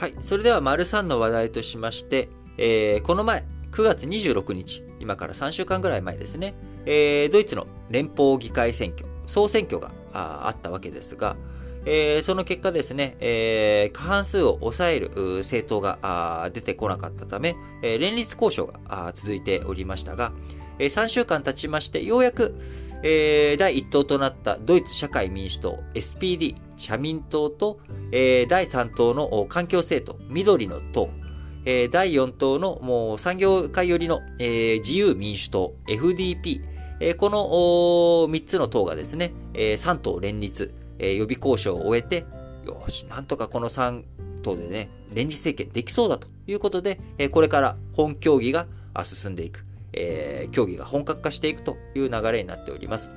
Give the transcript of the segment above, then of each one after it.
はい。それでは、丸3の話題としまして、えー、この前、9月26日、今から3週間ぐらい前ですね、えー、ドイツの連邦議会選挙、総選挙があったわけですが、えー、その結果ですね、えー、過半数を抑える政党が出てこなかったため、えー、連立交渉が続いておりましたが、え、3週間経ちまして、ようやく、え、第1党となったドイツ社会民主党 SPD 社民党と、えー、第3党の環境政党緑の党、えー、第4党のもう産業界寄りの、えー、自由民主党 FDP、えー、この3つの党がですね、えー、3党連立、えー、予備交渉を終えて、よし、なんとかこの3党でね、連立政権できそうだと。いうことで、えー、これから本協議が進んでいく、えー、協議が本格化していくという流れになっております。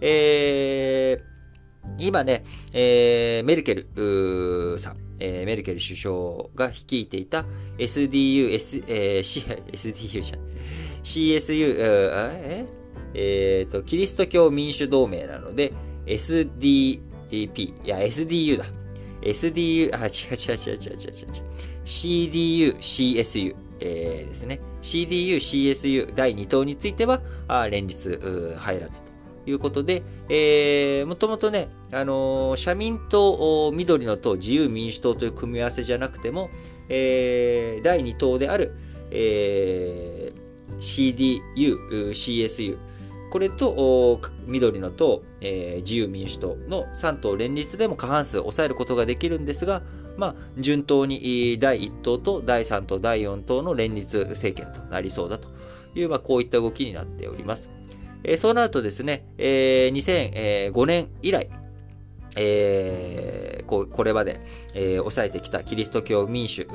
えー、今ね、えー、メルケルさん、えー、メルケル首相が率いていた SDU、S えー、C、SDU じゃん。CSU、えー、えー、と、キリスト教民主同盟なので、SDP、いや、SDU だ。SDU、あ、違う違う違う違う違う違う。CDU、CSU、えー、ですね。CDU、CSU 第2党については、あ連立入らずということで、えー、もともとね、あのー、社民党、緑の党、自由民主党という組み合わせじゃなくても、えー、第2党である、えー、CDU、CSU、これと、緑の党、えー、自由民主党の3党連立でも過半数を抑えることができるんですが、まあ、順当に第1党と第3党、第4党の連立政権となりそうだという、まあ、こういった動きになっております。えー、そうなるとですね、えー、2005年以来、えー、ここれまで、えー、抑えてきたキリスト教民主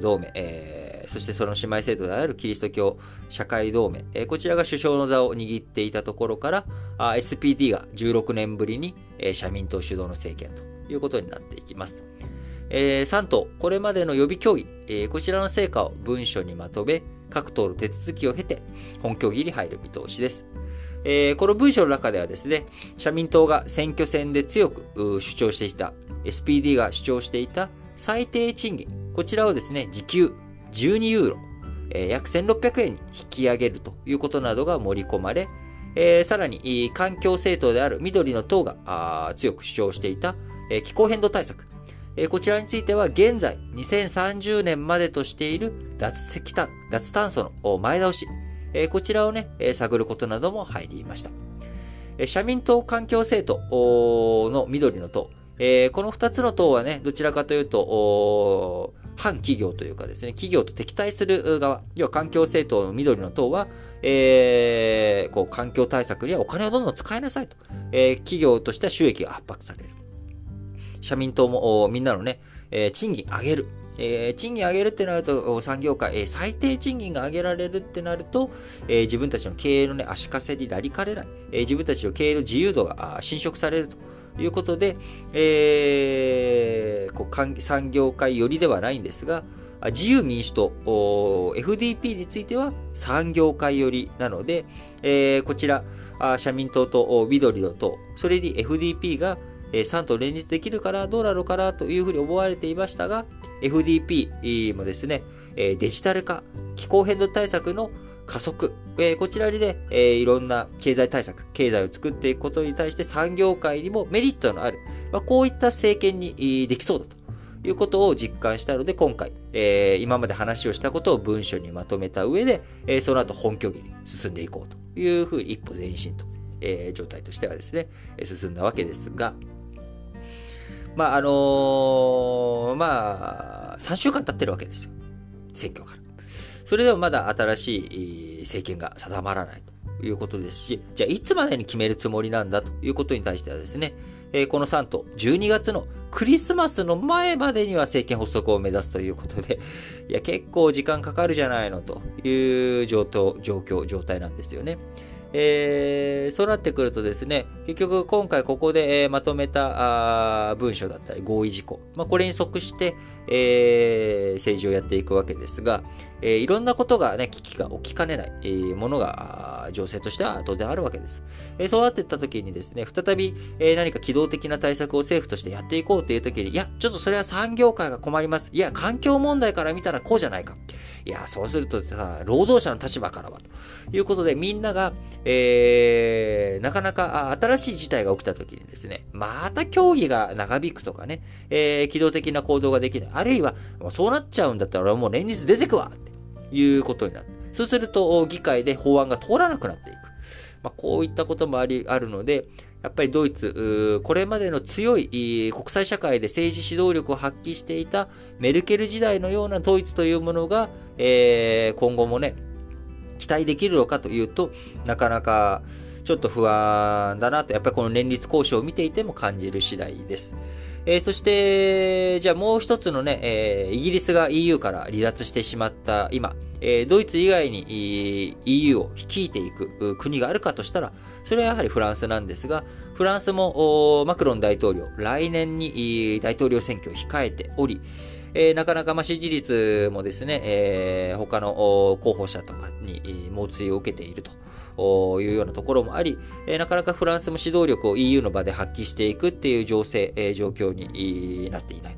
同盟、えーそしてその姉妹制度であるキリスト教社会同盟、えこちらが首相の座を握っていたところから、SPD が16年ぶりに、え社民党主導の政権ということになっていきます。えー、3党、これまでの予備協議、えー、こちらの成果を文書にまとめ、各党の手続きを経て、本協議に入る見通しです。えー、この文書の中ではですね、社民党が選挙戦で強く主張していた、SPD が主張していた最低賃金、こちらをですね、時給12ユーロ、えー、約1600円に引き上げるということなどが盛り込まれ、えー、さらに環境政党である緑の党が強く主張していた、えー、気候変動対策、えー、こちらについては現在2030年までとしている脱石炭、脱炭素の前倒し、え、こちらをね、え、探ることなども入りました。え、社民党環境政党の緑の党、え、この二つの党はね、どちらかというと、反企業というかですね、企業と敵対する側、要は環境政党の緑の党は、えー、こう、環境対策にはお金をどんどん使いなさいと。えー、企業としては収益が圧迫される。社民党も、みんなのね、えー、賃金上げる。えー、賃金上げるってなると、産業界、えー、最低賃金が上げられるってなると、えー、自分たちの経営のね、足かせになりかねない。えー、自分たちの経営の自由度が侵食されると。いうことで、えー、こう産業界寄りではないんですが、自由民主党、FDP については産業界寄りなので、えー、こちら、社民党と緑の党、それに FDP が3党連立できるからどうなのかなというふうに思われていましたが、FDP もですね、デジタル化、気候変動対策の加速、え、こちらにね、え、いろんな経済対策、経済を作っていくことに対して産業界にもメリットのある、まあ、こういった政権にできそうだということを実感したので、今回、えー、今まで話をしたことを文書にまとめた上で、えー、その後本協議に進んでいこうというふうに一歩前進と、えー、状態としてはですね、進んだわけですが、まあ、あのー、まあ、3週間経ってるわけですよ。選挙から。それでもまだ新しい政権が定まらないということですし、じゃあいつまでに決めるつもりなんだということに対してはですね、えこの3党、12月のクリスマスの前までには政権発足を目指すということで、いや、結構時間かかるじゃないのという状況、状況、状態なんですよね。えー、そうなってくるとですね、結局今回ここで、えー、まとめたあ文書だったり合意事項、まあ、これに即して、えー、政治をやっていくわけですが、えー、いろんなことがね、危機が起きかねない、えー、ものが、情勢としては当然あるわけです。えー、そうなっていった時にですね、再び、えー、何か機動的な対策を政府としてやっていこうという時に、いや、ちょっとそれは産業界が困ります。いや、環境問題から見たらこうじゃないか。いや、そうするとさ、労働者の立場からは、ということで、みんなが、えー、なかなか新しい事態が起きた時にですね、また協議が長引くとかね、えー、機動的な行動ができない。あるいは、もうそうなっちゃうんだったらもう連日出てくわっていうことになる。そうすると、議会で法案が通らなくなっていく。まあ、こういったこともあり、あるので、やっぱりドイツ、これまでの強い国際社会で政治指導力を発揮していたメルケル時代のようなドイツというものが、えー、今後もね、期待できるのかというと、なかなかちょっと不安だなと、やっぱりこの年率交渉を見ていても感じる次第です。えー、そして、じゃあもう一つのね、えー、イギリスが EU から離脱してしまった今、えー、ドイツ以外に EU を率いていく国があるかとしたら、それはやはりフランスなんですが、フランスもマクロン大統領、来年に大統領選挙を控えており、えー、なかなかま支持率もですね、えー、他の候補者とかに猛追を受けていると。いうようなところもあり、え、なかなかフランスも指導力を EU の場で発揮していくっていう情勢、え、状況になっていない。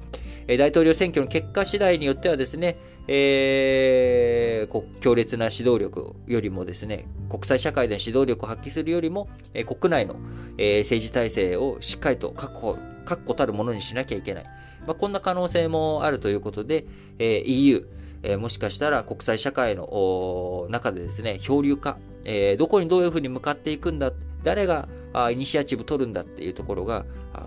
大統領選挙の結果次第によってはですね、えー、強烈な指導力よりもですね、国際社会で指導力を発揮するよりも、え、国内の、え、政治体制をしっかりと確保、確固たるものにしなきゃいけない。まあ、こんな可能性もあるということで、えー、EU、えー、もしかしたら国際社会の中でですね、漂流化、えー、どこにどういうふうに向かっていくんだ、誰がイニシアチブ取るんだっていうところが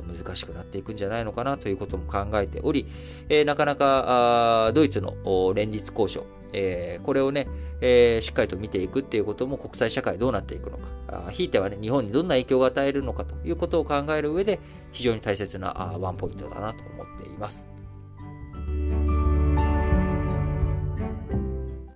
難しくなっていくんじゃないのかなということも考えており、えー、なかなかドイツの連立交渉、えー、これをね、えー、しっかりと見ていくっていうことも国際社会どうなっていくのか、ひいてはね、日本にどんな影響を与えるのかということを考える上で非常に大切なワンポイントだなと思っています。